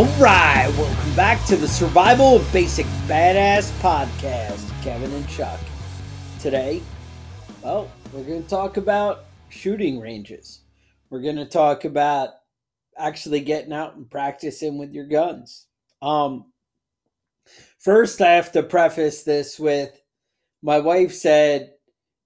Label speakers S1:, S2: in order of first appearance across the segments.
S1: All right, welcome back to the Survival of Basic Badass podcast. Kevin and Chuck. Today, well, we're going to talk about shooting ranges. We're going to talk about actually getting out and practicing with your guns. Um, first, I have to preface this with my wife said,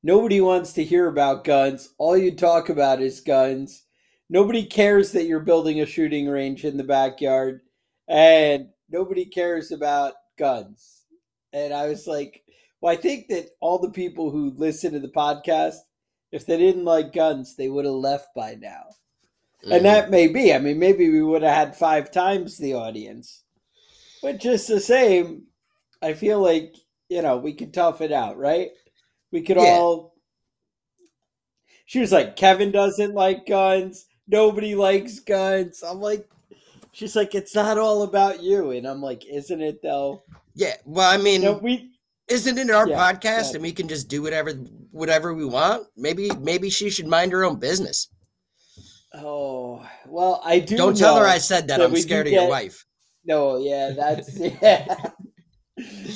S1: Nobody wants to hear about guns. All you talk about is guns. Nobody cares that you're building a shooting range in the backyard. And nobody cares about guns. And I was like, well, I think that all the people who listen to the podcast, if they didn't like guns, they would have left by now. Mm-hmm. And that may be. I mean, maybe we would have had five times the audience. But just the same, I feel like, you know, we could tough it out, right? We could yeah. all. She was like, Kevin doesn't like guns. Nobody likes guns. I'm like, she's like, it's not all about you. And I'm like, isn't it though?
S2: Yeah. Well, I mean, you know, we isn't it our yeah, podcast yeah. and we can just do whatever whatever we want? Maybe maybe she should mind her own business.
S1: Oh well, I do.
S2: Don't tell her I said that. that I'm scared of get... your wife.
S1: No, yeah, that's yeah.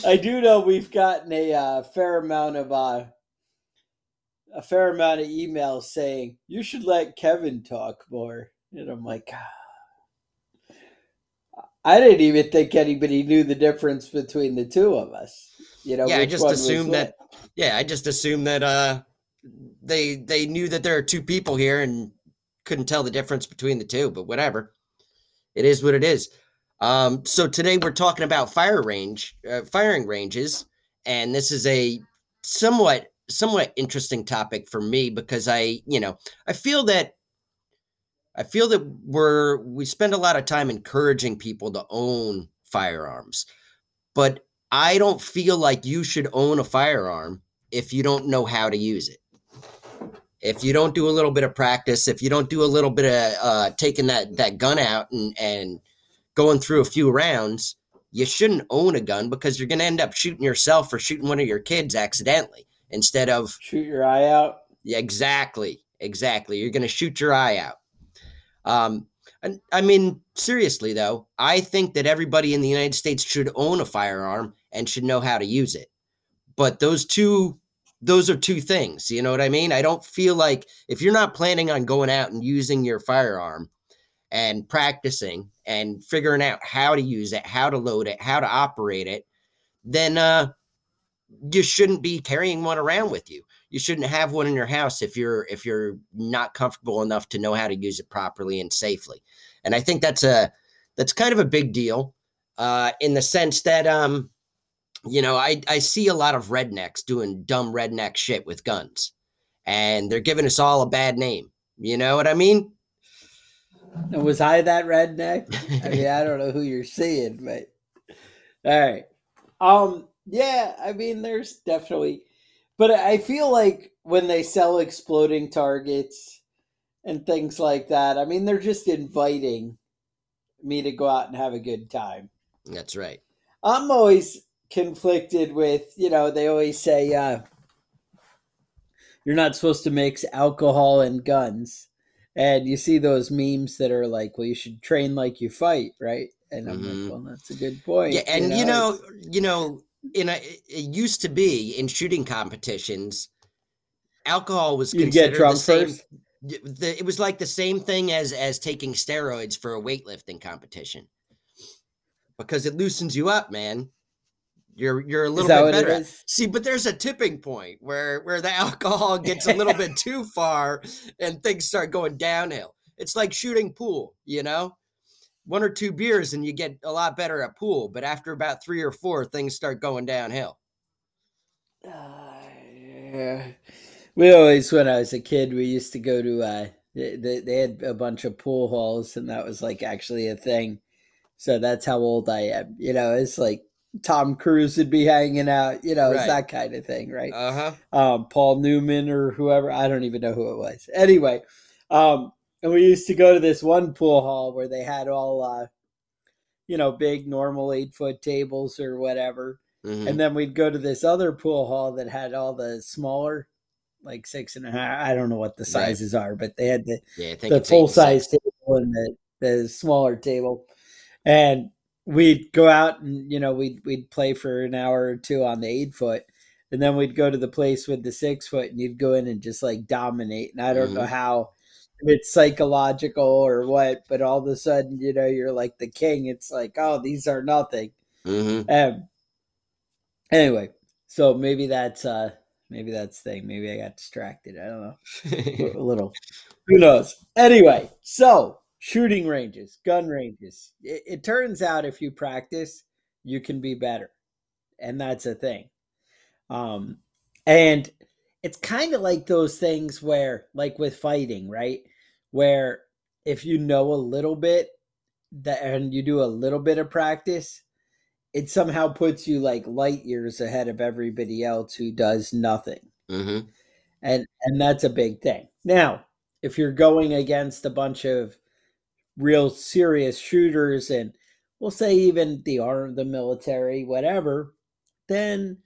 S1: I do know we've gotten a uh, fair amount of uh, a fair amount of emails saying you should let Kevin talk more, and I'm like, I didn't even think anybody knew the difference between the two of us. You know,
S2: yeah, I just assumed that. Yeah, I just assumed that uh, they they knew that there are two people here and couldn't tell the difference between the two. But whatever, it is what it is. Um, so today we're talking about fire range, uh, firing ranges, and this is a somewhat somewhat interesting topic for me because I, you know, I feel that I feel that we're we spend a lot of time encouraging people to own firearms, but I don't feel like you should own a firearm if you don't know how to use it. If you don't do a little bit of practice, if you don't do a little bit of uh, taking that that gun out and and going through a few rounds, you shouldn't own a gun because you're going to end up shooting yourself or shooting one of your kids accidentally instead of
S1: shoot your eye out.
S2: Yeah, exactly. Exactly. You're going to shoot your eye out. Um, and I mean, seriously though, I think that everybody in the United States should own a firearm and should know how to use it. But those two those are two things, you know what I mean? I don't feel like if you're not planning on going out and using your firearm and practicing and figuring out how to use it, how to load it, how to operate it, then uh, you shouldn't be carrying one around with you. You shouldn't have one in your house if you're if you're not comfortable enough to know how to use it properly and safely. And I think that's a that's kind of a big deal uh, in the sense that um, you know I I see a lot of rednecks doing dumb redneck shit with guns, and they're giving us all a bad name. You know what I mean?
S1: Was I that redneck? I mean, I don't know who you're seeing, but all right. Um, yeah, I mean, there's definitely, but I feel like when they sell exploding targets and things like that, I mean, they're just inviting me to go out and have a good time.
S2: That's right.
S1: I'm always conflicted with, you know, they always say, uh, you're not supposed to mix alcohol and guns and you see those memes that are like, well, you should train like you fight, right? And I'm mm-hmm. like, well, that's a good point.
S2: Yeah, and you know, you know, you know in a, it used to be in shooting competitions, alcohol was you get drunk the same, first. The, it was like the same thing as as taking steroids for a weightlifting competition because it loosens you up, man. You're you're a little bit better. See, but there's a tipping point where where the alcohol gets a little bit too far and things start going downhill. It's like shooting pool, you know? One or two beers and you get a lot better at pool, but after about 3 or 4 things start going downhill.
S1: Uh, yeah. We always when I was a kid, we used to go to uh they, they had a bunch of pool halls and that was like actually a thing. So that's how old I am. You know, it's like Tom Cruise would be hanging out, you know, right. it's that kind of thing, right? Uh huh. Um, Paul Newman or whoever, I don't even know who it was. Anyway, um, and we used to go to this one pool hall where they had all, uh, you know, big normal eight foot tables or whatever. Mm-hmm. And then we'd go to this other pool hall that had all the smaller, like six and a half. I don't know what the sizes right. are, but they had the, yeah, the full size table and the, the smaller table and we'd go out and you know we'd we'd play for an hour or two on the eight foot, and then we'd go to the place with the six foot, and you'd go in and just like dominate. And I don't mm-hmm. know how it's psychological or what, but all of a sudden, you know, you're like the king. It's like, oh, these are nothing. Mm-hmm. Um, anyway, so maybe that's uh maybe that's the thing. Maybe I got distracted. I don't know. a little. Who knows? Anyway, so shooting ranges, gun ranges. It, it turns out if you practice, you can be better, and that's a thing. Um, and it's kind of like those things where, like with fighting, right? Where if you know a little bit that and you do a little bit of practice, it somehow puts you like light years ahead of everybody else who does nothing. Mm-hmm. And and that's a big thing. Now, if you're going against a bunch of real serious shooters and we'll say even the arm, of the military, whatever, then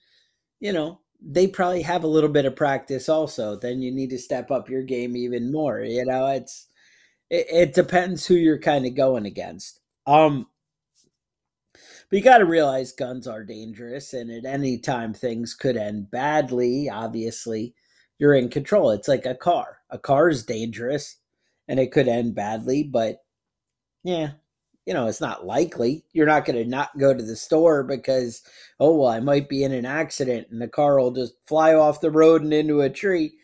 S1: you know they probably have a little bit of practice also then you need to step up your game even more you know it's it, it depends who you're kind of going against. Um but you got to realize guns are dangerous and at any time things could end badly obviously you're in control. It's like a car. A car is dangerous and it could end badly but yeah you know, it's not likely. You're not going to not go to the store because, oh, well, I might be in an accident and the car will just fly off the road and into a tree.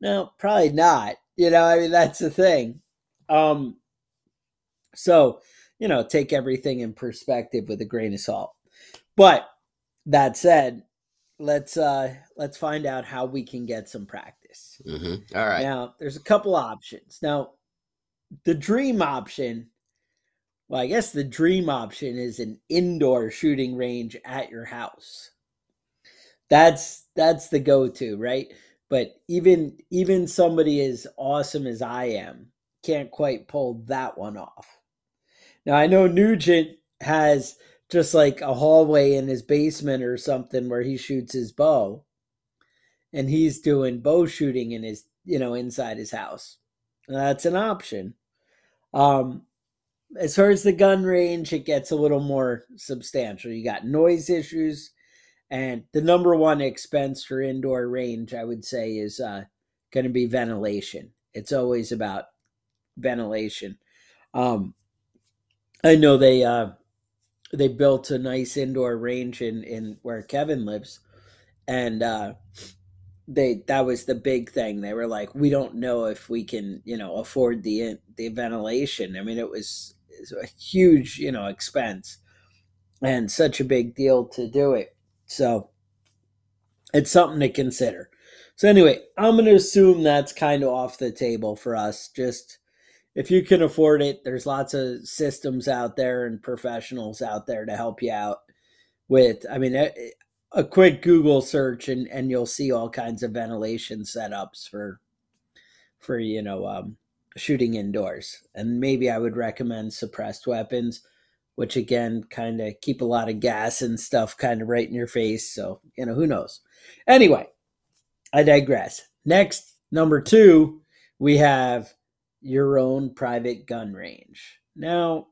S1: No, probably not. You know, I mean, that's the thing. Um, so, you know, take everything in perspective with a grain of salt. But that said, let's uh let's find out how we can get some practice.
S2: Mm-hmm. All right.
S1: Now, there's a couple options. Now, the dream option well, I guess the dream option is an indoor shooting range at your house. That's that's the go-to, right? But even even somebody as awesome as I am can't quite pull that one off. Now I know Nugent has just like a hallway in his basement or something where he shoots his bow. And he's doing bow shooting in his, you know, inside his house. That's an option. Um, as far as the gun range, it gets a little more substantial. You got noise issues, and the number one expense for indoor range, I would say, is uh, going to be ventilation. It's always about ventilation. Um, I know they uh, they built a nice indoor range in in where Kevin lives, and uh, they that was the big thing. They were like, we don't know if we can, you know, afford the the ventilation. I mean, it was is a huge, you know, expense and such a big deal to do it. So it's something to consider. So anyway, I'm going to assume that's kind of off the table for us. Just if you can afford it, there's lots of systems out there and professionals out there to help you out with. I mean, a, a quick Google search and and you'll see all kinds of ventilation setups for for you know um, shooting indoors. And maybe I would recommend suppressed weapons, which again kind of keep a lot of gas and stuff kind of right in your face. So, you know, who knows? Anyway, I digress. Next, number two, we have your own private gun range. Now,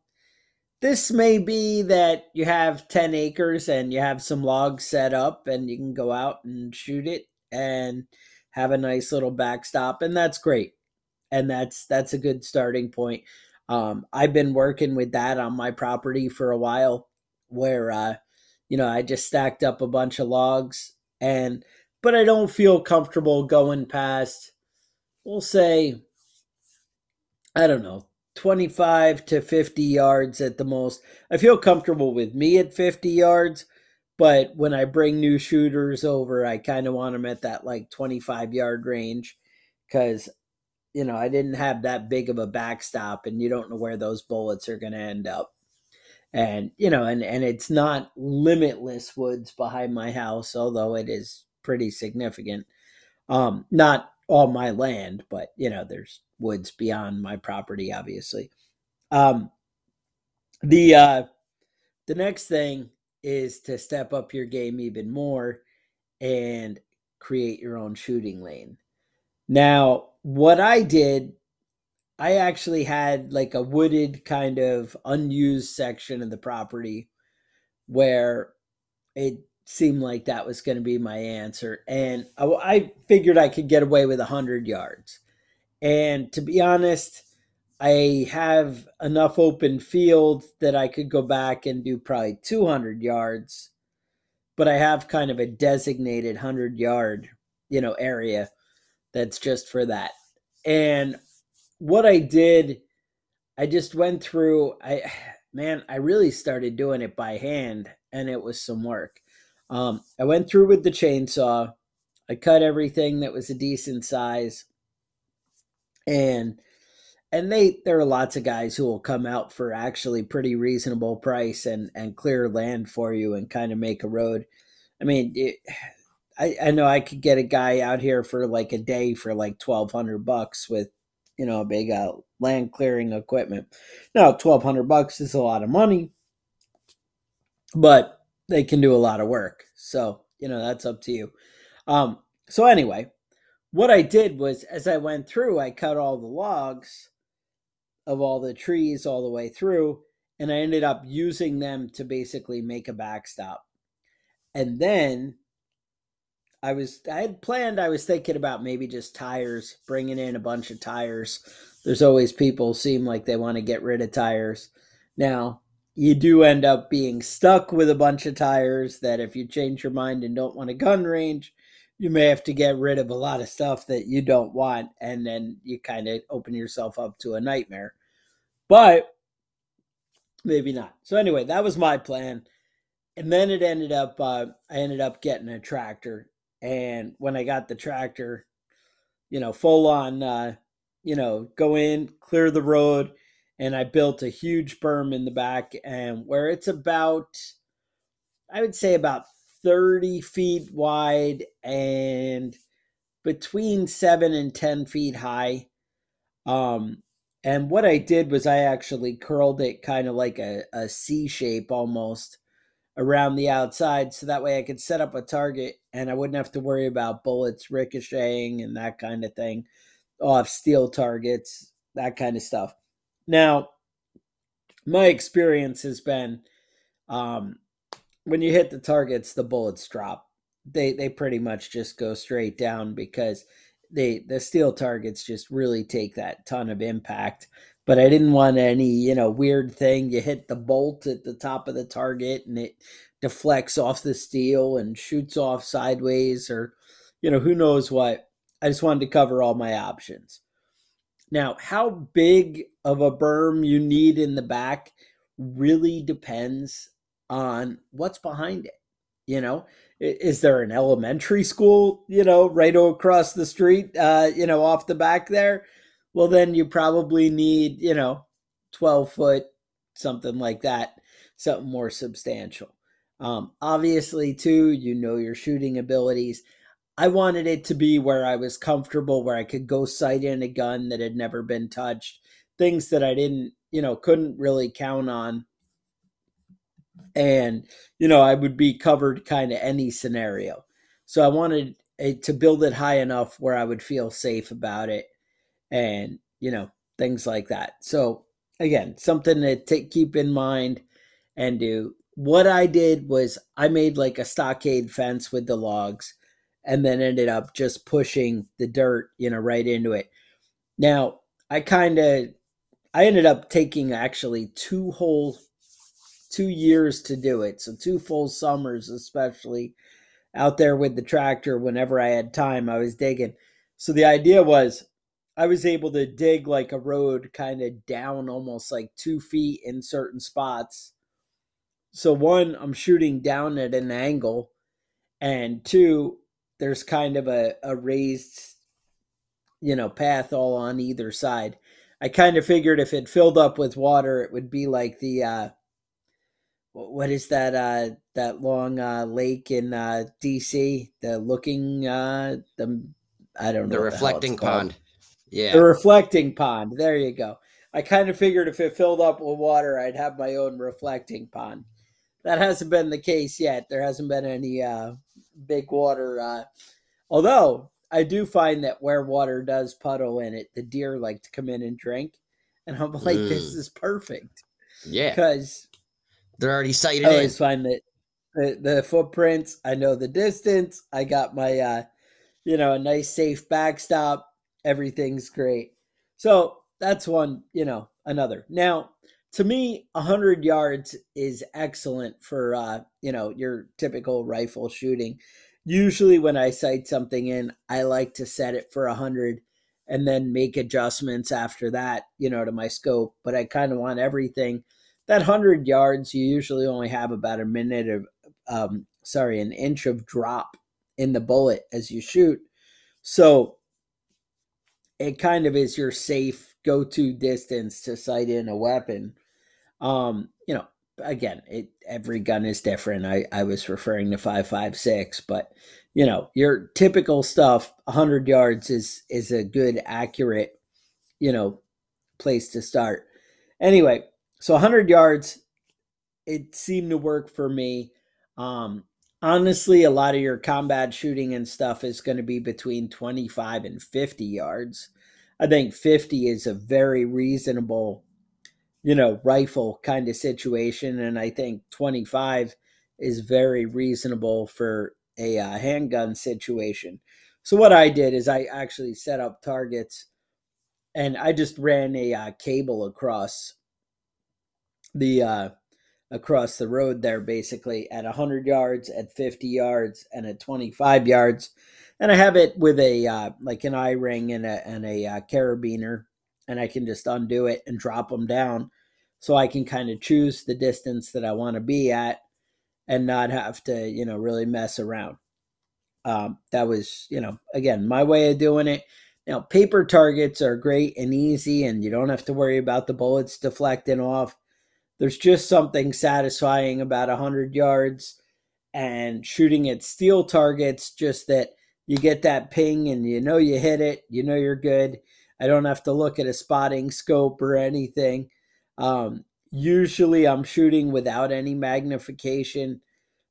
S1: this may be that you have 10 acres and you have some logs set up and you can go out and shoot it and have a nice little backstop, and that's great and that's that's a good starting point. Um, I've been working with that on my property for a while, where uh, you know I just stacked up a bunch of logs, and but I don't feel comfortable going past, we'll say, I don't know, 25 to 50 yards at the most. I feel comfortable with me at 50 yards, but when I bring new shooters over, I kind of want them at that like 25 yard range because you know, I didn't have that big of a backstop and you don't know where those bullets are going to end up. And, you know, and, and it's not limitless woods behind my house, although it is pretty significant. Um, not all my land, but, you know, there's woods beyond my property, obviously. Um, the, uh, the next thing is to step up your game even more and create your own shooting lane. Now, what I did, I actually had like a wooded kind of unused section of the property where it seemed like that was going to be my answer. And I, I figured I could get away with 100 yards. And to be honest, I have enough open field that I could go back and do probably 200 yards, but I have kind of a designated 100 yard, you know, area that's just for that. And what I did, I just went through I man, I really started doing it by hand and it was some work. Um, I went through with the chainsaw. I cut everything that was a decent size. And and they there are lots of guys who will come out for actually pretty reasonable price and and clear land for you and kind of make a road. I mean, it, I I know I could get a guy out here for like a day for like twelve hundred bucks with you know a big uh, land clearing equipment. Now twelve hundred bucks is a lot of money, but they can do a lot of work. So, you know, that's up to you. Um, so anyway, what I did was as I went through, I cut all the logs of all the trees all the way through, and I ended up using them to basically make a backstop. And then I was I had planned I was thinking about maybe just tires, bringing in a bunch of tires. There's always people seem like they want to get rid of tires. Now, you do end up being stuck with a bunch of tires that if you change your mind and don't want a gun range, you may have to get rid of a lot of stuff that you don't want and then you kind of open yourself up to a nightmare. But maybe not. So anyway, that was my plan. And then it ended up uh, I ended up getting a tractor and when I got the tractor, you know, full on uh, you know, go in, clear the road, and I built a huge berm in the back and where it's about I would say about 30 feet wide and between 7 and 10 feet high. Um and what I did was I actually curled it kind of like a, a C shape almost around the outside so that way I could set up a target and I wouldn't have to worry about bullets ricocheting and that kind of thing off steel targets, that kind of stuff. Now, my experience has been um, when you hit the targets, the bullets drop. They they pretty much just go straight down because they the steel targets just really take that ton of impact. But I didn't want any you know weird thing. You hit the bolt at the top of the target and it deflects off the steel and shoots off sideways or you know who knows what. I just wanted to cover all my options. Now, how big of a berm you need in the back really depends on what's behind it. You know, is there an elementary school, you know, right across the street, uh, you know, off the back there? Well, then you probably need, you know, 12 foot, something like that, something more substantial. Um, obviously, too, you know your shooting abilities. I wanted it to be where I was comfortable, where I could go sight in a gun that had never been touched, things that I didn't, you know, couldn't really count on. And, you know, I would be covered kind of any scenario. So I wanted it to build it high enough where I would feel safe about it and, you know, things like that. So again, something to take, keep in mind and do. What I did was I made like a stockade fence with the logs and then ended up just pushing the dirt, you know, right into it. Now, I kind of I ended up taking actually two whole two years to do it. So two full summers especially out there with the tractor whenever I had time I was digging. So the idea was I was able to dig like a road kind of down almost like 2 feet in certain spots. So one I'm shooting down at an angle and two there's kind of a, a raised, you know, path all on either side. I kind of figured if it filled up with water, it would be like the uh, what is that uh, that long uh, lake in uh, DC? The Lincoln uh, the I don't know
S2: the reflecting pond.
S1: Yeah, the reflecting pond. There you go. I kind of figured if it filled up with water, I'd have my own reflecting pond. That hasn't been the case yet. There hasn't been any uh, big water. Uh, although I do find that where water does puddle in it, the deer like to come in and drink, and I'm like, mm. this is perfect.
S2: Yeah,
S1: because
S2: they're already sighted.
S1: I always in. find that the, the footprints. I know the distance. I got my, uh, you know, a nice safe backstop. Everything's great. So that's one. You know, another. Now, to me, hundred yards is excellent for uh, you know your typical rifle shooting. Usually, when I sight something in, I like to set it for hundred and then make adjustments after that, you know, to my scope. But I kind of want everything. That hundred yards, you usually only have about a minute of um, sorry, an inch of drop in the bullet as you shoot. So it kind of is your safe go to distance to sight in a weapon. Um, you know, again, it every gun is different. I, I was referring to 556, but you know, your typical stuff, 100 yards is is a good accurate, you know, place to start. Anyway, so 100 yards it seemed to work for me. Um, honestly, a lot of your combat shooting and stuff is going to be between 25 and 50 yards. I think 50 is a very reasonable, you know, rifle kind of situation. And I think 25 is very reasonable for a uh, handgun situation. So what I did is I actually set up targets and I just ran a uh, cable across the uh, across the road there basically at 100 yards at 50 yards and at 25 yards. And i have it with a uh, like an eye ring and a, and a uh, carabiner and i can just undo it and drop them down. So i can kind of choose the distance that i want to be at and not have to you know really mess around. Um, that was you know again my way of doing it. Now paper targets are great and easy and you don't have to worry about the bullets deflecting off there's just something satisfying about 100 yards and shooting at steel targets, just that you get that ping and you know you hit it, you know you're good. I don't have to look at a spotting scope or anything. Um, usually I'm shooting without any magnification.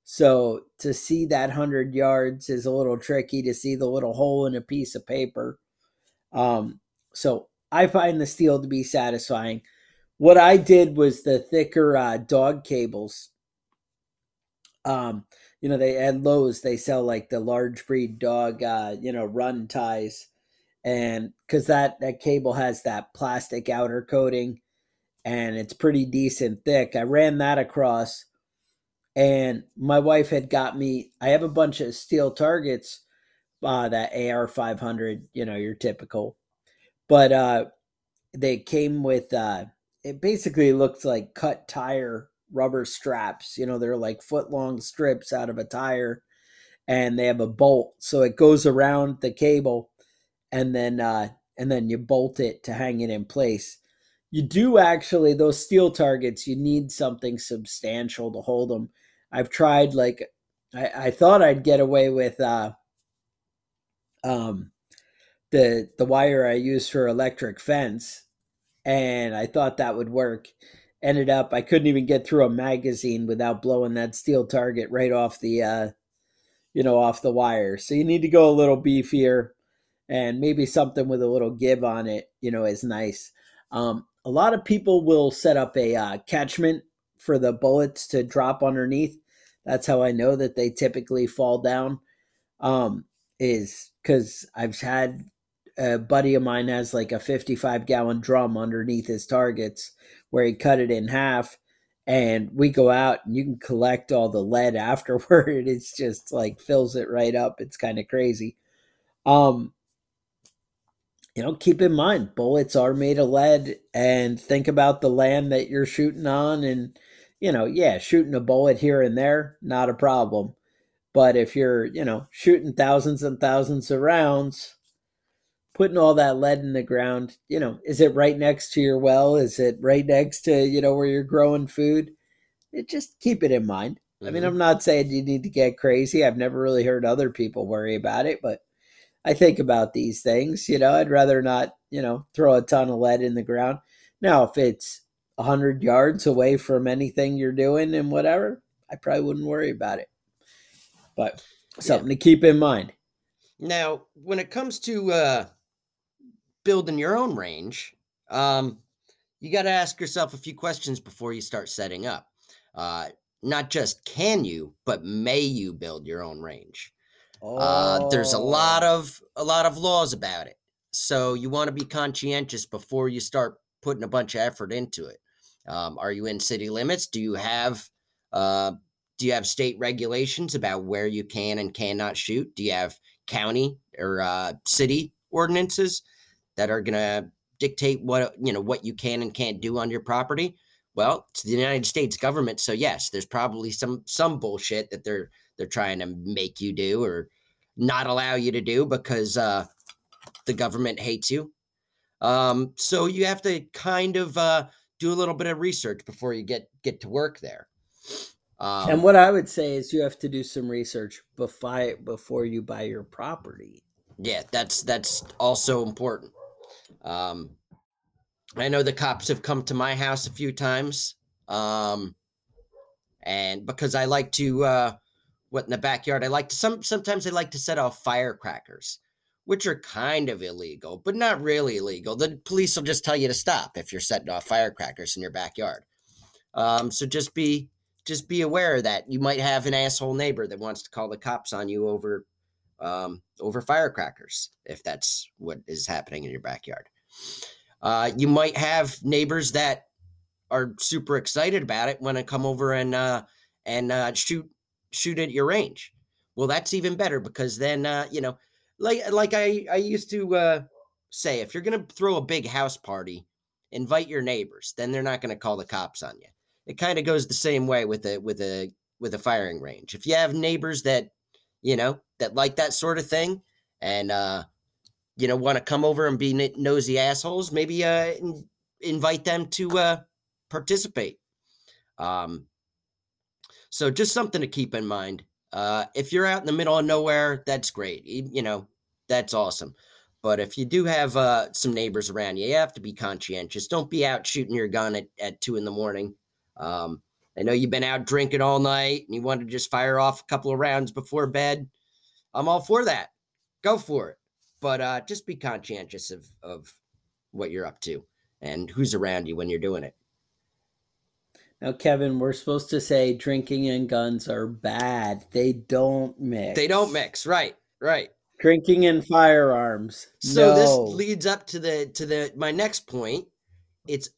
S1: So to see that 100 yards is a little tricky to see the little hole in a piece of paper. Um, so I find the steel to be satisfying. What I did was the thicker uh, dog cables. Um, you know, they at Lowe's they sell like the large breed dog, uh, you know, run ties, and because that that cable has that plastic outer coating, and it's pretty decent thick. I ran that across, and my wife had got me. I have a bunch of steel targets, uh, that AR five hundred. You know, your typical, but uh, they came with uh it basically looks like cut tire rubber straps. You know, they're like foot long strips out of a tire and they have a bolt. So it goes around the cable and then uh and then you bolt it to hang it in place. You do actually those steel targets, you need something substantial to hold them. I've tried like I, I thought I'd get away with uh um the the wire I use for electric fence and I thought that would work. Ended up I couldn't even get through a magazine without blowing that steel target right off the uh you know off the wire. So you need to go a little beefier and maybe something with a little give on it, you know, is nice. Um a lot of people will set up a uh, catchment for the bullets to drop underneath. That's how I know that they typically fall down. Um, is because I've had a buddy of mine has like a 55 gallon drum underneath his targets where he cut it in half and we go out and you can collect all the lead afterward. It's just like fills it right up. It's kind of crazy. Um you know keep in mind bullets are made of lead and think about the land that you're shooting on and you know yeah shooting a bullet here and there not a problem. But if you're you know shooting thousands and thousands of rounds putting all that lead in the ground, you know, is it right next to your well? Is it right next to, you know, where you're growing food? It just keep it in mind. Mm-hmm. I mean, mm-hmm. I'm not saying you need to get crazy. I've never really heard other people worry about it, but I think about these things, you know, I'd rather not, you know, throw a ton of lead in the ground. Now, if it's 100 yards away from anything you're doing and whatever, I probably wouldn't worry about it. But something yeah. to keep in mind.
S2: Now, when it comes to uh, building your own range, um, you got to ask yourself a few questions before you start setting up. Uh, not just can you, but may you build your own range. Oh. Uh, there's a lot oh. of a lot of laws about it, so you want to be conscientious before you start putting a bunch of effort into it. Um, are you in city limits? Do you have uh, do you have state regulations about where you can and cannot shoot? Do you have county or uh, city ordinances that are going to dictate what you know what you can and can't do on your property? Well, it's the United States government, so yes, there's probably some some bullshit that they're they're trying to make you do or not allow you to do because uh, the government hates you. Um, so you have to kind of uh, do a little bit of research before you get get to work there.
S1: Um, and what I would say is you have to do some research before before you buy your property.
S2: Yeah, that's that's also important. Um, I know the cops have come to my house a few times, um, and because I like to uh, what in the backyard, I like to some sometimes I like to set off firecrackers, which are kind of illegal, but not really illegal. The police will just tell you to stop if you're setting off firecrackers in your backyard. Um, so just be just be aware that you might have an asshole neighbor that wants to call the cops on you over um, over firecrackers if that's what is happening in your backyard. Uh, you might have neighbors that are super excited about it when I come over and uh, and uh, shoot shoot at your range. Well, that's even better because then uh, you know, like like I I used to uh, say, if you're gonna throw a big house party, invite your neighbors. Then they're not gonna call the cops on you it kind of goes the same way with a with a with a firing range. If you have neighbors that you know that like that sort of thing and uh you know want to come over and be nosy assholes, maybe uh in, invite them to uh participate. Um so just something to keep in mind. Uh if you're out in the middle of nowhere, that's great. You know, that's awesome. But if you do have uh, some neighbors around you, you have to be conscientious. Don't be out shooting your gun at, at two in the morning. Um, I know you've been out drinking all night and you want to just fire off a couple of rounds before bed. I'm all for that. Go for it. But uh, just be conscientious of, of what you're up to and who's around you when you're doing it.
S1: Now, Kevin, we're supposed to say drinking and guns are bad. They don't mix.
S2: They don't mix. Right. Right.
S1: Drinking and firearms.
S2: So no. this leads up to the to the my next point. It's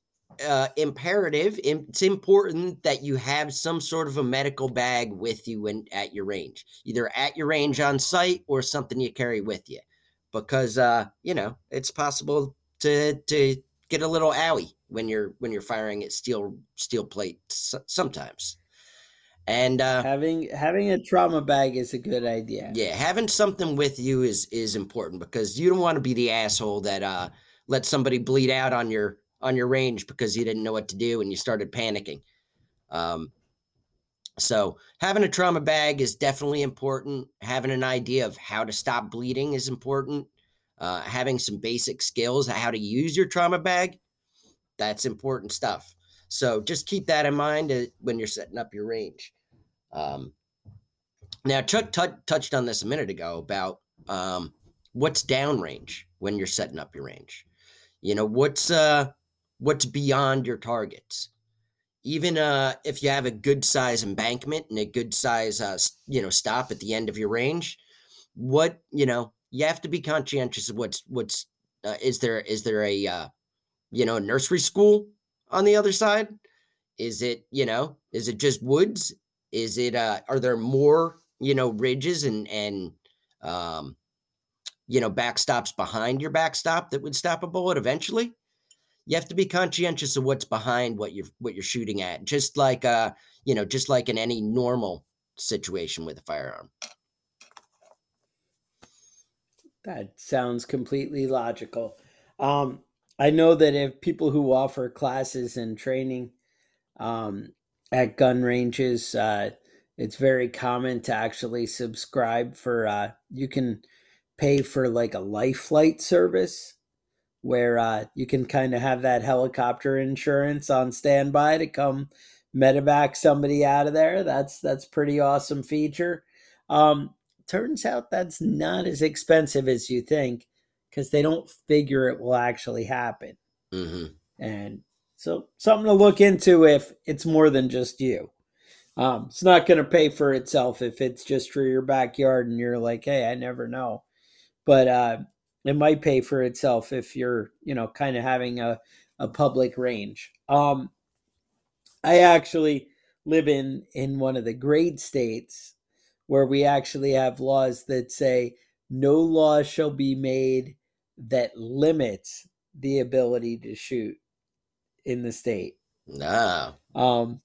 S2: uh, imperative. It's important that you have some sort of a medical bag with you when at your range, either at your range on site or something you carry with you, because uh, you know it's possible to to get a little owie when you're when you're firing at steel steel plate sometimes. And uh,
S1: having having a trauma bag is a good idea.
S2: Yeah, having something with you is is important because you don't want to be the asshole that uh, let somebody bleed out on your on your range because you didn't know what to do and you started panicking. Um, so having a trauma bag is definitely important. Having an idea of how to stop bleeding is important. Uh, having some basic skills how to use your trauma bag, that's important stuff. So just keep that in mind uh, when you're setting up your range. Um, now, Chuck t- touched on this a minute ago about um, what's downrange when you're setting up your range. You know, what's uh, what's beyond your targets. Even uh, if you have a good size embankment and a good size, uh, you know, stop at the end of your range, what you know, you have to be conscientious of what's what's. Uh, is there is there a uh, you know nursery school on the other side? Is it you know is it just woods? Is it uh, are there more you know ridges and and um, you know backstops behind your backstop that would stop a bullet eventually? You have to be conscientious of what's behind what you're what you're shooting at just like uh you know just like in any normal situation with a firearm.
S1: That sounds completely logical. Um i know that if people who offer classes and training um at gun ranges uh it's very common to actually subscribe for uh you can pay for like a life flight service where uh, you can kind of have that helicopter insurance on standby to come medevac somebody out of there. That's that's pretty awesome feature. Um, turns out that's not as expensive as you think because they don't figure it will actually happen.
S2: hmm
S1: And so, something to look into if it's more than just you. Um, it's not going to pay for itself if it's just for your backyard and you're like, hey, I never know. But uh, it might pay for itself if you're, you know, kind of having a, a public range. Um, I actually live in in one of the great states where we actually have laws that say no law shall be made that limits the ability to shoot in the state.
S2: Ah,
S1: Um,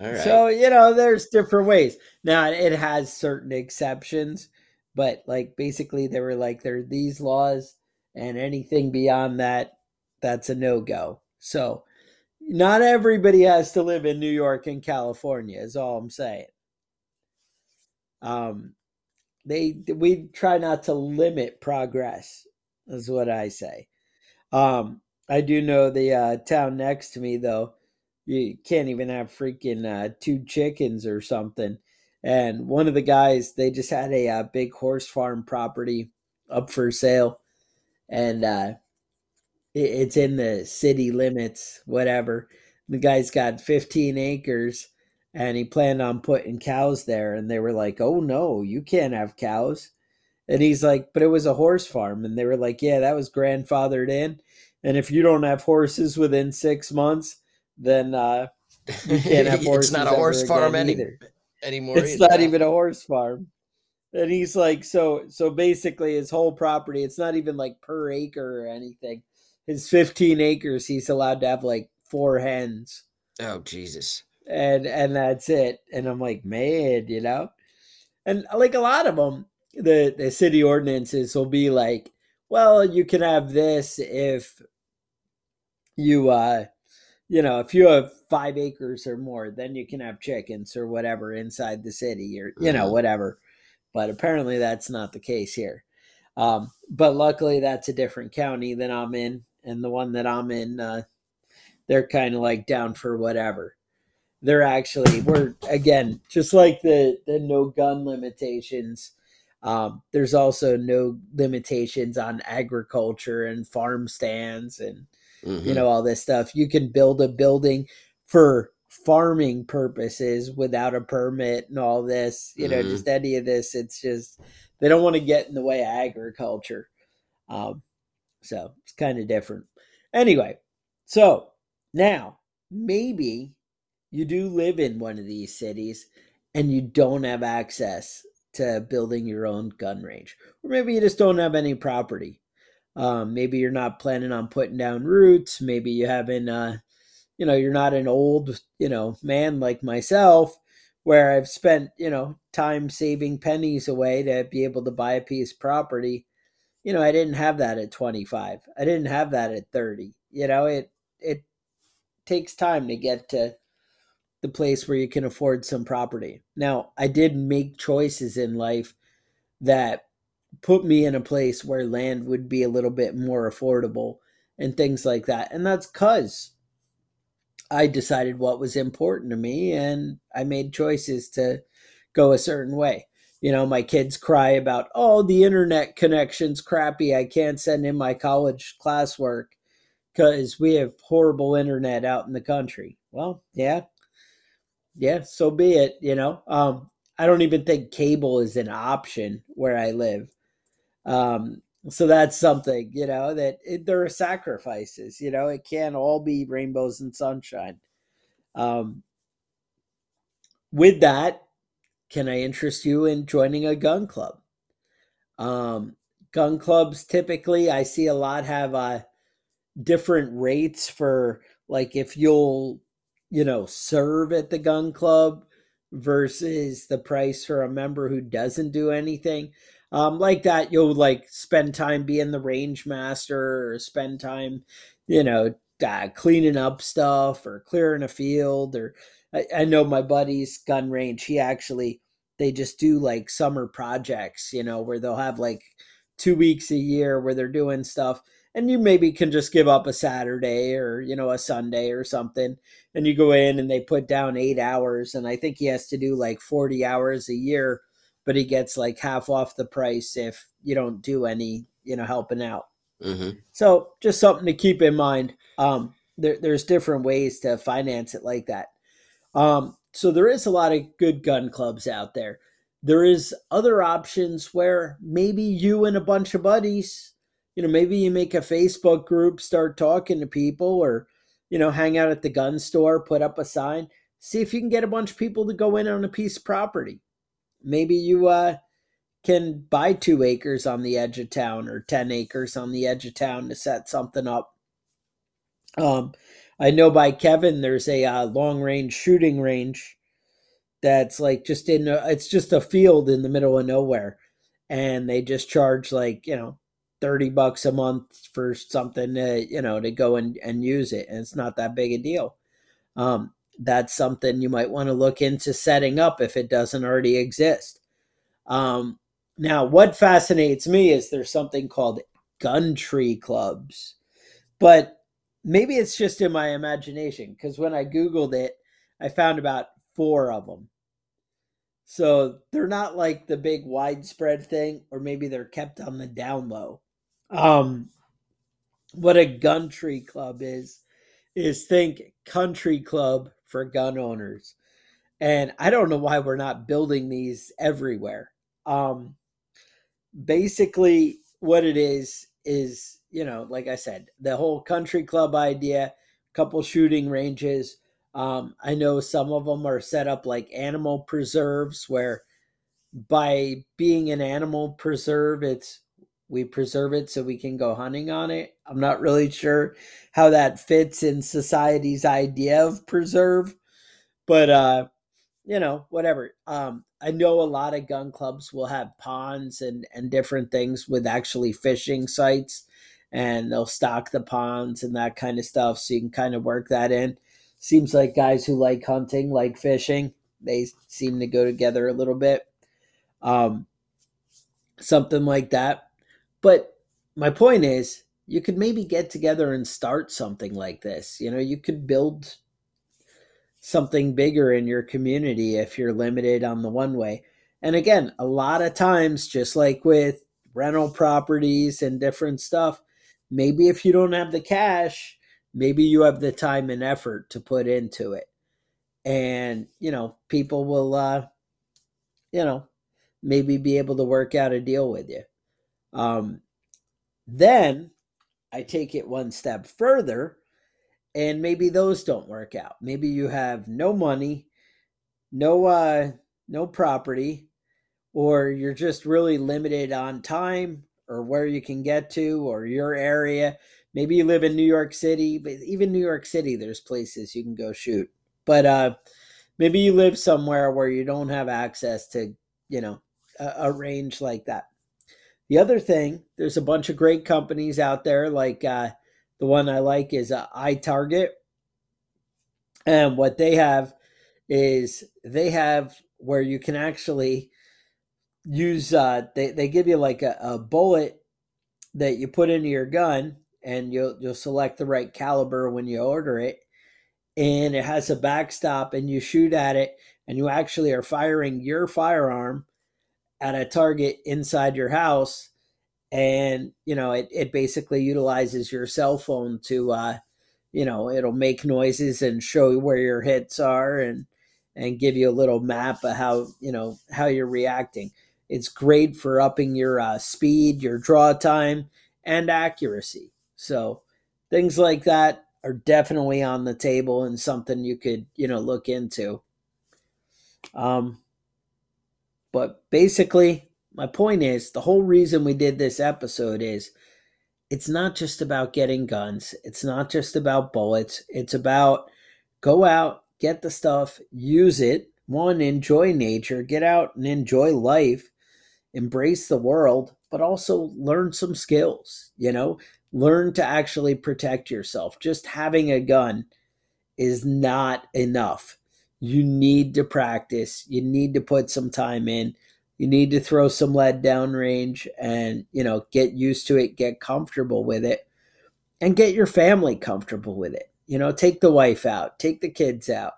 S2: all right.
S1: so you know, there's different ways. Now it has certain exceptions, but like basically they were like there are these laws, and anything beyond that, that's a no go. So not everybody has to live in New York and California. Is all I'm saying. Um, they we try not to limit progress. Is what I say. Um, I do know the uh, town next to me though you can't even have freaking uh, two chickens or something. And one of the guys, they just had a, uh big horse farm property up for sale, and uh, it, it's in the city limits, whatever. The guy's got 15 acres, and he planned on putting cows there. And they were like, "Oh no, you can't have cows." And he's like, "But it was a horse farm," and they were like, "Yeah, that was grandfathered in." And if you don't have horses within six months, then uh, you can't have horses.
S2: it's not a horse farm any,
S1: either.
S2: Anymore.
S1: It's
S2: either.
S1: not even a horse farm. And he's like, so so basically his whole property, it's not even like per acre or anything. His 15 acres, he's allowed to have like four hens.
S2: Oh Jesus.
S1: And and that's it. And I'm like, man, you know? And like a lot of them, the, the city ordinances will be like, well, you can have this if you uh you know, if you have five acres or more, then you can have chickens or whatever inside the city or, you know, whatever. But apparently that's not the case here. Um, but luckily that's a different county than I'm in. And the one that I'm in, uh, they're kind of like down for whatever. They're actually, we're again, just like the, the no gun limitations. Um, there's also no limitations on agriculture and farm stands and,
S2: Mhm.
S1: you know all this stuff. You can build a building for farming purposes without a permit and all this you know
S2: Mhm.
S1: just any of this. It's just they don't want to get in the way of agriculture. Um so it's kind of different. Anyway so now maybe you do live in one of these cities and you don't have access to building your own gun range. Or maybe you just don't have any property um, maybe you're not planning on putting down roots. Maybe you haven't, uh, you know, you're not an old, you know, man like myself where I've spent, you know, time saving pennies away to be able to buy a piece of property. You know, I didn't have that at 25. I didn't have that at 30. You know, it it takes time to get to the place where you can afford some property. Now, I did make choices in life that put me in a place where land would be a little bit more affordable and things like that. And that's because I decided what was important to me and I made choices to go a certain way. You know, my kids cry about, oh, the internet connection's crappy. I can't send in my college classwork because we have horrible internet out in the country. Well, yeah. Yeah, so be it, you know. Um, I don't even think cable is an option where I live. Um, so that's something, you know, that it, there are sacrifices, you know, it can't all be rainbows and sunshine. Um, with that, can I interest you in joining a gun club? Um, gun clubs typically, I see a lot have uh, different rates for like if you'll, you know, serve at the gun club versus the price for a member who doesn't do anything um, like that you'll like spend time being the range master or spend time you know uh, cleaning up stuff or clearing a field or I, I know my buddy's gun range he actually they just do like summer projects you know where they'll have like two weeks a year where they're doing stuff and you maybe can just give up a saturday or you know a sunday or something and you go in and they put down eight hours and i think he has to do like 40 hours a year but he gets like half off the price if you don't do any, you know, helping out.
S2: Mm-hmm.
S1: So just something to keep in mind. Um, there, there's different ways to finance it like that. Um, so there is a lot of good gun clubs out there. There is other options where maybe you and a bunch of buddies, you know, maybe you make a Facebook group, start talking to people, or you know, hang out at the gun store, put up a sign, see if you can get a bunch of people to go in on a piece of property. Maybe you uh, can buy two acres on the edge of town or 10 acres on the edge of town to set something up. Um, I know by Kevin, there's a uh, long range shooting range that's like just in a, it's just a field in the middle of nowhere. And they just charge like, you know, 30 bucks a month for something to, you know, to go and, and use it. And it's not that big a deal. Um, that's something you might want to look into setting up if it doesn't already exist. Um, now, what fascinates me is there's something called gun tree clubs, but maybe it's just in my imagination because when I Googled it, I found about four of them. So they're not like the big widespread thing, or maybe they're kept on the down low. Um, what a gun tree club is, is think country club for gun owners. And I don't know why we're not building these everywhere. Um, basically, what it is is, you know, like I said, the whole country club idea, couple shooting ranges. Um, I know some of them are set up like animal preserves where by being an animal preserve, it's we preserve it so we can go hunting on it. I'm not really sure how that fits in society's idea of preserve, but uh, you know, whatever. Um, I know a lot of gun clubs will have ponds and and different things with actually fishing sites, and they'll stock the ponds and that kind of stuff, so you can kind of work that in. Seems like guys who like hunting like fishing. They seem to go together a little bit. Um, something like that but my point is, you could maybe get together and start something like this. You know, you could build something bigger in your community if you're limited on the one way. And again, a lot of times, just like with rental properties and different stuff, maybe if you don't have the cash, maybe you have the time and effort to put into it. And, you know, people will, uh, you know, maybe be able to work out a deal with you. Um, then I take it one step further, and maybe those don't work out. Maybe you have no money, no uh, no property, or you're just really limited on time or where you can get to or your area. Maybe you live in New York City, but even New York City, there's places you can go shoot. But uh, maybe you live somewhere where you don't have access to, you know, a, a range like that. The other thing, there's a bunch of great companies out there. Like uh, the one I like is uh, iTarget, and what they have is they have where you can actually use. Uh, they they give you like a, a bullet that you put into your gun, and you'll you'll select the right caliber when you order it, and it has a backstop, and you shoot at it, and you actually are firing your firearm at a target inside your house and you know it, it basically utilizes your cell phone to uh you know it'll make noises and show you where your hits are and and give you a little map of how you know how you're reacting. It's great for upping your uh, speed your draw time and accuracy. So things like that are definitely on the table and something you could you know look into. Um but basically, my point is the whole reason we did this episode is it's not just about getting guns, it's not just about bullets, it's about go out, get the stuff, use it. One, enjoy nature, get out and enjoy life, embrace the world, but also learn some skills, you know, learn to actually protect yourself. Just having a gun is not enough you need to practice. You need to put some time in. You need to throw some lead downrange and, you know, get used to it, get comfortable with it, and get your family comfortable with it. You know, take the wife out, take the kids out,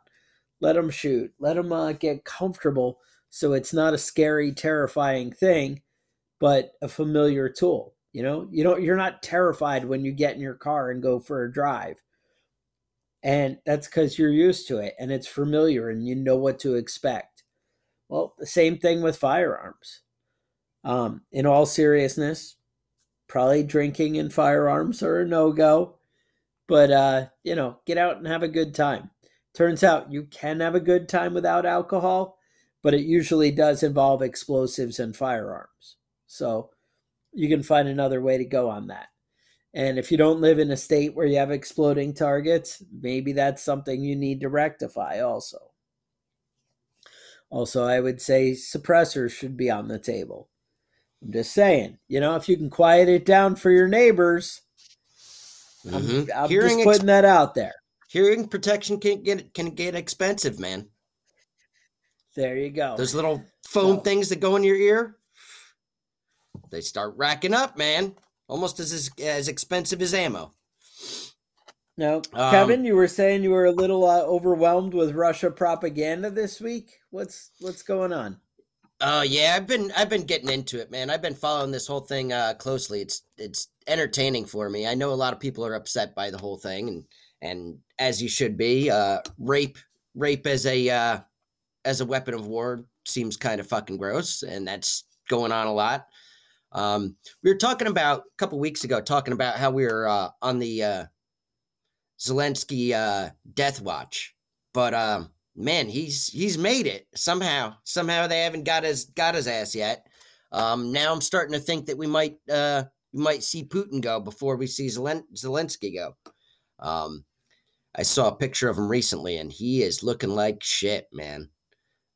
S1: let them shoot, let them uh, get comfortable So it's not a scary, terrifying thing, but a familiar tool. You know, you don't you're not terrified when you get in your car and go for a drive. And that's because you're used to it and it's familiar and you know what to expect. Well, the same thing with firearms. Um, in all seriousness, probably drinking and firearms are a no go, but uh, you know, get out and have a good time. Turns out you can have a good time without alcohol, but it usually does involve explosives and firearms. So you can find another way to go on that. And if you don't live in a state where you have exploding targets, maybe that's something you need to rectify also. Also, I would say suppressors should be on the table. I'm just saying, you know, if you can quiet it down for your neighbors, mm-hmm. I'm, I'm just putting ex- that out there.
S2: Hearing protection can get can get expensive, man.
S1: There you go.
S2: Those little foam so, things that go in your ear, they start racking up, man. Almost as as expensive as ammo.
S1: No, um, Kevin, you were saying you were a little uh, overwhelmed with Russia propaganda this week. What's what's going on?
S2: Oh uh, yeah, I've been I've been getting into it, man. I've been following this whole thing uh, closely. It's it's entertaining for me. I know a lot of people are upset by the whole thing, and and as you should be. Uh, rape rape as a uh, as a weapon of war seems kind of fucking gross, and that's going on a lot. Um, we were talking about a couple weeks ago, talking about how we were uh, on the uh, Zelensky uh, death watch, but um, man, he's he's made it somehow. Somehow they haven't got his got his ass yet. Um, now I'm starting to think that we might uh, we might see Putin go before we see Zelen- Zelensky go. Um, I saw a picture of him recently, and he is looking like shit, man.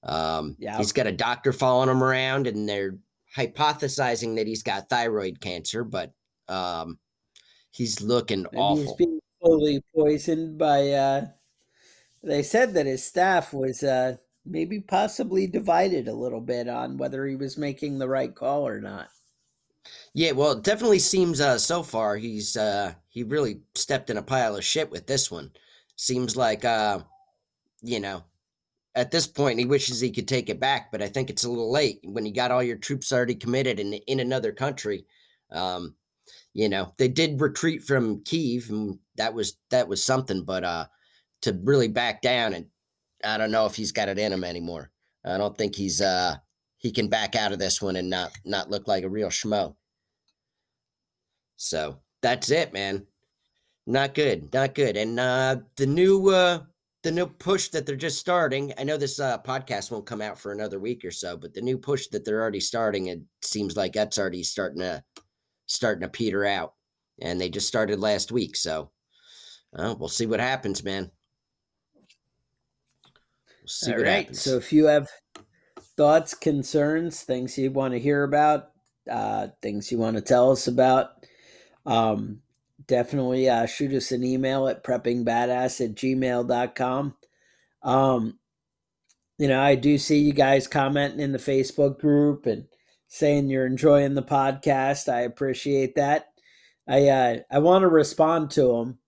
S2: Um, yeah. He's got a doctor following him around, and they're hypothesizing that he's got thyroid cancer, but um, he's looking Maybe awful. He's
S1: being slowly poisoned by. Uh, they said that his staff was uh, maybe possibly divided a little bit on whether he was making the right call or not.
S2: Yeah, well, it definitely seems uh, so far he's uh, he really stepped in a pile of shit with this one. Seems like uh, you know at this point, he wishes he could take it back, but I think it's a little late when you got all your troops already committed in in another country. Um, you know, they did retreat from Kiev, and that was that was something. But uh, to really back down, and I don't know if he's got it in him anymore. I don't think he's uh he can back out of this one and not not look like a real schmo. So that's it, man. Not good, not good. And uh, the new uh, the new push that they're just starting. I know this uh, podcast won't come out for another week or so, but the new push that they're already starting, it seems like that's already starting to starting to peter out, and they just started last week. So uh, we'll see what happens, man.
S1: We'll see All what right. happens. So if you have thoughts, concerns, things you want to hear about, uh, things you want to tell us about, um, definitely uh, shoot us an email at preppingbadass at gmail.com. Um, you know, I do see you guys commenting in the Facebook group and saying you're enjoying the podcast. I appreciate that. I uh, I want to respond to them,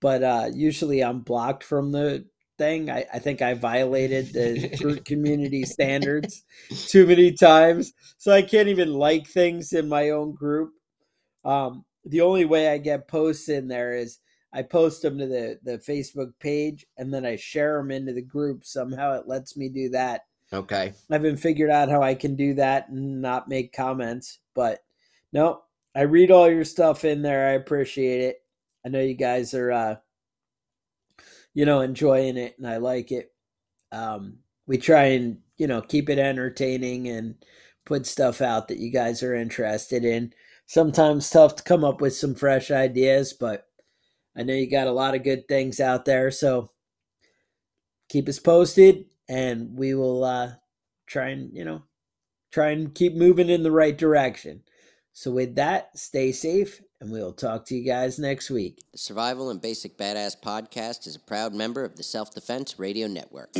S1: but uh, usually I'm blocked from the thing. I, I think I violated the community standards too many times, so I can't even like things in my own group. Um, the only way I get posts in there is I post them to the the Facebook page and then I share them into the group. Somehow it lets me do that.
S2: Okay.
S1: I haven't figured out how I can do that and not make comments, but no, I read all your stuff in there. I appreciate it. I know you guys are uh you know enjoying it and I like it. Um we try and, you know, keep it entertaining and put stuff out that you guys are interested in sometimes tough to come up with some fresh ideas, but I know you got a lot of good things out there. So keep us posted and we will uh, try and, you know, try and keep moving in the right direction. So, with that, stay safe and we'll talk to you guys next week.
S2: The Survival and Basic Badass podcast is a proud member of the Self Defense Radio Network.